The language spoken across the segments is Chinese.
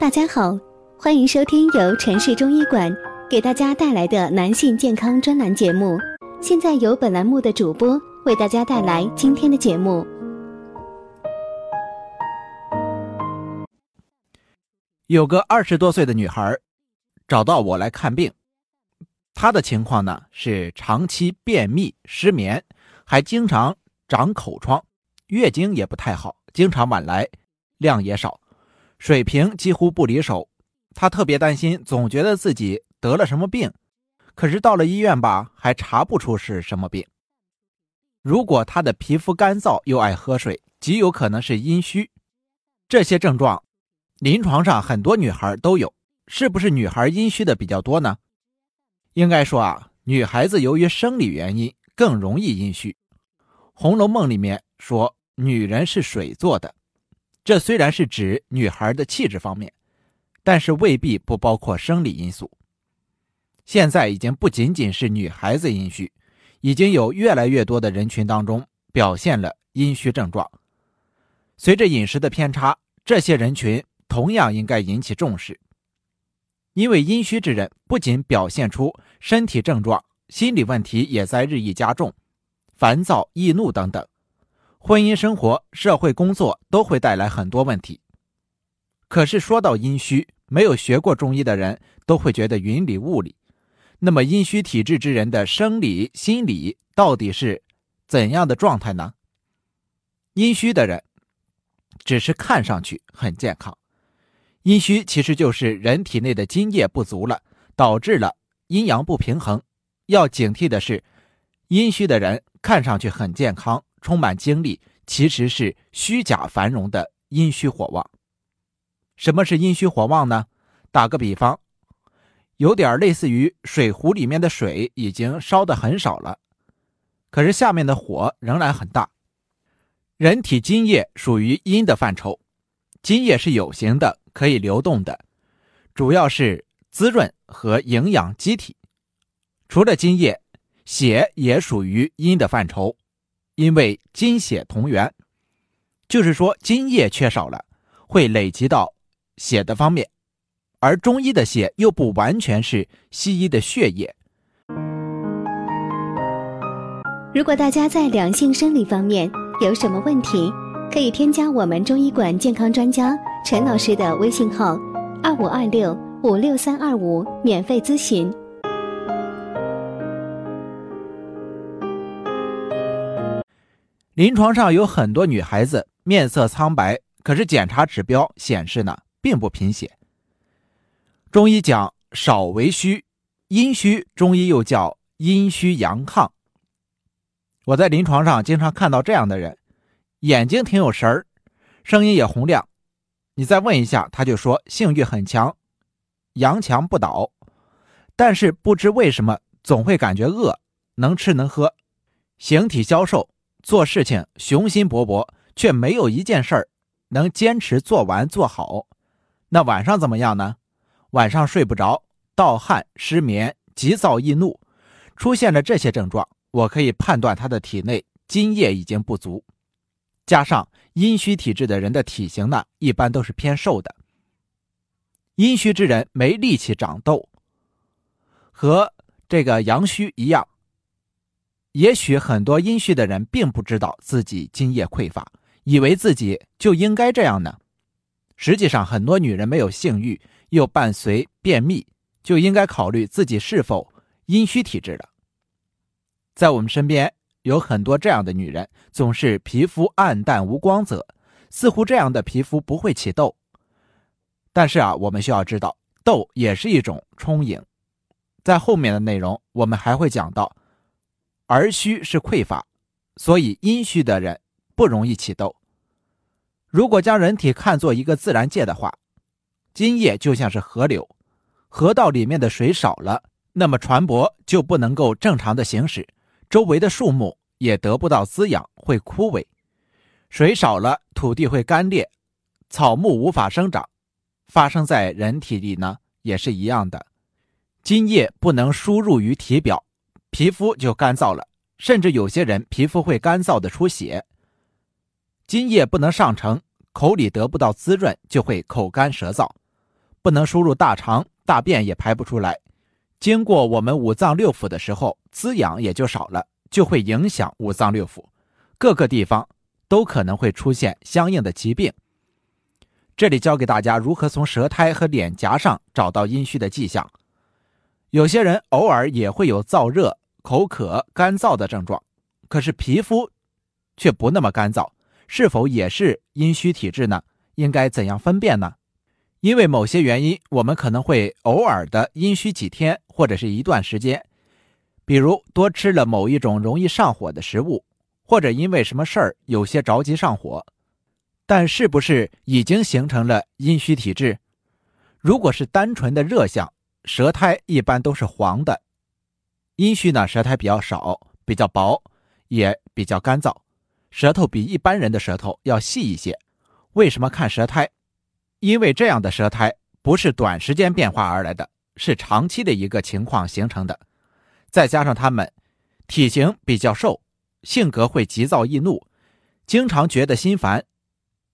大家好，欢迎收听由城市中医馆给大家带来的男性健康专栏节目。现在由本栏目的主播为大家带来今天的节目。有个二十多岁的女孩找到我来看病，她的情况呢是长期便秘、失眠，还经常长口疮，月经也不太好，经常晚来，量也少。水平几乎不离手，他特别担心，总觉得自己得了什么病，可是到了医院吧，还查不出是什么病。如果他的皮肤干燥又爱喝水，极有可能是阴虚。这些症状，临床上很多女孩都有，是不是女孩阴虚的比较多呢？应该说啊，女孩子由于生理原因更容易阴虚。《红楼梦》里面说，女人是水做的。这虽然是指女孩的气质方面，但是未必不包括生理因素。现在已经不仅仅是女孩子阴虚，已经有越来越多的人群当中表现了阴虚症状。随着饮食的偏差，这些人群同样应该引起重视，因为阴虚之人不仅表现出身体症状，心理问题也在日益加重，烦躁、易怒等等。婚姻生活、社会工作都会带来很多问题。可是说到阴虚，没有学过中医的人都会觉得云里雾里。那么阴虚体质之人的生理、心理到底是怎样的状态呢？阴虚的人只是看上去很健康，阴虚其实就是人体内的津液不足了，导致了阴阳不平衡。要警惕的是，阴虚的人看上去很健康。充满精力，其实是虚假繁荣的阴虚火旺。什么是阴虚火旺呢？打个比方，有点类似于水壶里面的水已经烧的很少了，可是下面的火仍然很大。人体津液属于阴的范畴，津液是有形的，可以流动的，主要是滋润和营养机体。除了津液，血也属于阴的范畴。因为精血同源，就是说津液缺少了，会累积到血的方面，而中医的血又不完全是西医的血液。如果大家在两性生理方面有什么问题，可以添加我们中医馆健康专家陈老师的微信号：二五二六五六三二五，免费咨询。临床上有很多女孩子面色苍白，可是检查指标显示呢，并不贫血。中医讲少为虚，阴虚，中医又叫阴虚阳亢。我在临床上经常看到这样的人，眼睛挺有神儿，声音也洪亮，你再问一下，他就说性欲很强，阳强不倒，但是不知为什么总会感觉饿，能吃能喝，形体消瘦。做事情雄心勃勃，却没有一件事儿能坚持做完做好。那晚上怎么样呢？晚上睡不着，盗汗、失眠、急躁易怒，出现了这些症状，我可以判断他的体内津液已经不足。加上阴虚体质的人的体型呢，一般都是偏瘦的。阴虚之人没力气长痘，和这个阳虚一样。也许很多阴虚的人并不知道自己津液匮乏，以为自己就应该这样呢。实际上，很多女人没有性欲，又伴随便秘，就应该考虑自己是否阴虚体质了。在我们身边有很多这样的女人，总是皮肤暗淡无光泽，似乎这样的皮肤不会起痘。但是啊，我们需要知道，痘也是一种充盈。在后面的内容，我们还会讲到。而虚是匮乏，所以阴虚的人不容易起痘。如果将人体看作一个自然界的话，津液就像是河流，河道里面的水少了，那么船舶就不能够正常的行驶，周围的树木也得不到滋养，会枯萎。水少了，土地会干裂，草木无法生长。发生在人体里呢，也是一样的，津液不能输入于体表。皮肤就干燥了，甚至有些人皮肤会干燥的出血。津液不能上承，口里得不到滋润，就会口干舌燥。不能输入大肠，大便也排不出来。经过我们五脏六腑的时候，滋养也就少了，就会影响五脏六腑，各个地方都可能会出现相应的疾病。这里教给大家如何从舌苔和脸颊上找到阴虚的迹象。有些人偶尔也会有燥热、口渴、干燥的症状，可是皮肤却不那么干燥，是否也是阴虚体质呢？应该怎样分辨呢？因为某些原因，我们可能会偶尔的阴虚几天或者是一段时间，比如多吃了某一种容易上火的食物，或者因为什么事儿有些着急上火。但是不是已经形成了阴虚体质？如果是单纯的热象，舌苔一般都是黄的。阴虚呢，舌苔比较少，比较薄，也比较干燥，舌头比一般人的舌头要细一些。为什么看舌苔？因为这样的舌苔不是短时间变化而来的，是长期的一个情况形成的。再加上他们体型比较瘦，性格会急躁易怒，经常觉得心烦，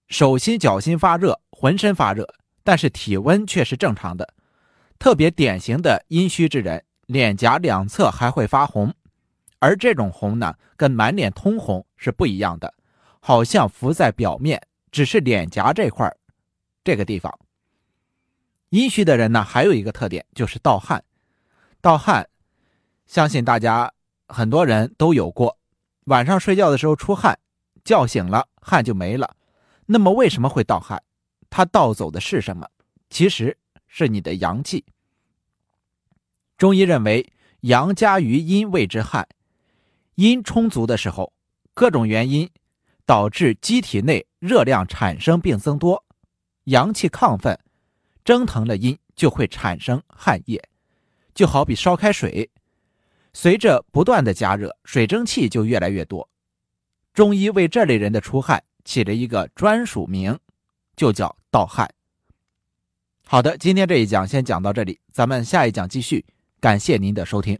手心脚心发热，浑身发热，但是体温却是正常的。特别典型的阴虚之人，脸颊两侧还会发红，而这种红呢，跟满脸通红是不一样的，好像浮在表面，只是脸颊这块这个地方，阴虚的人呢，还有一个特点就是盗汗。盗汗，相信大家很多人都有过，晚上睡觉的时候出汗，叫醒了汗就没了。那么为什么会盗汗？它盗走的是什么？其实是你的阳气。中医认为，阳加于阴谓之汗。阴充足的时候，各种原因导致机体内热量产生并增多。阳气亢奋，蒸腾了阴，就会产生汗液，就好比烧开水，随着不断的加热，水蒸气就越来越多。中医为这类人的出汗起了一个专属名，就叫盗汗。好的，今天这一讲先讲到这里，咱们下一讲继续。感谢您的收听。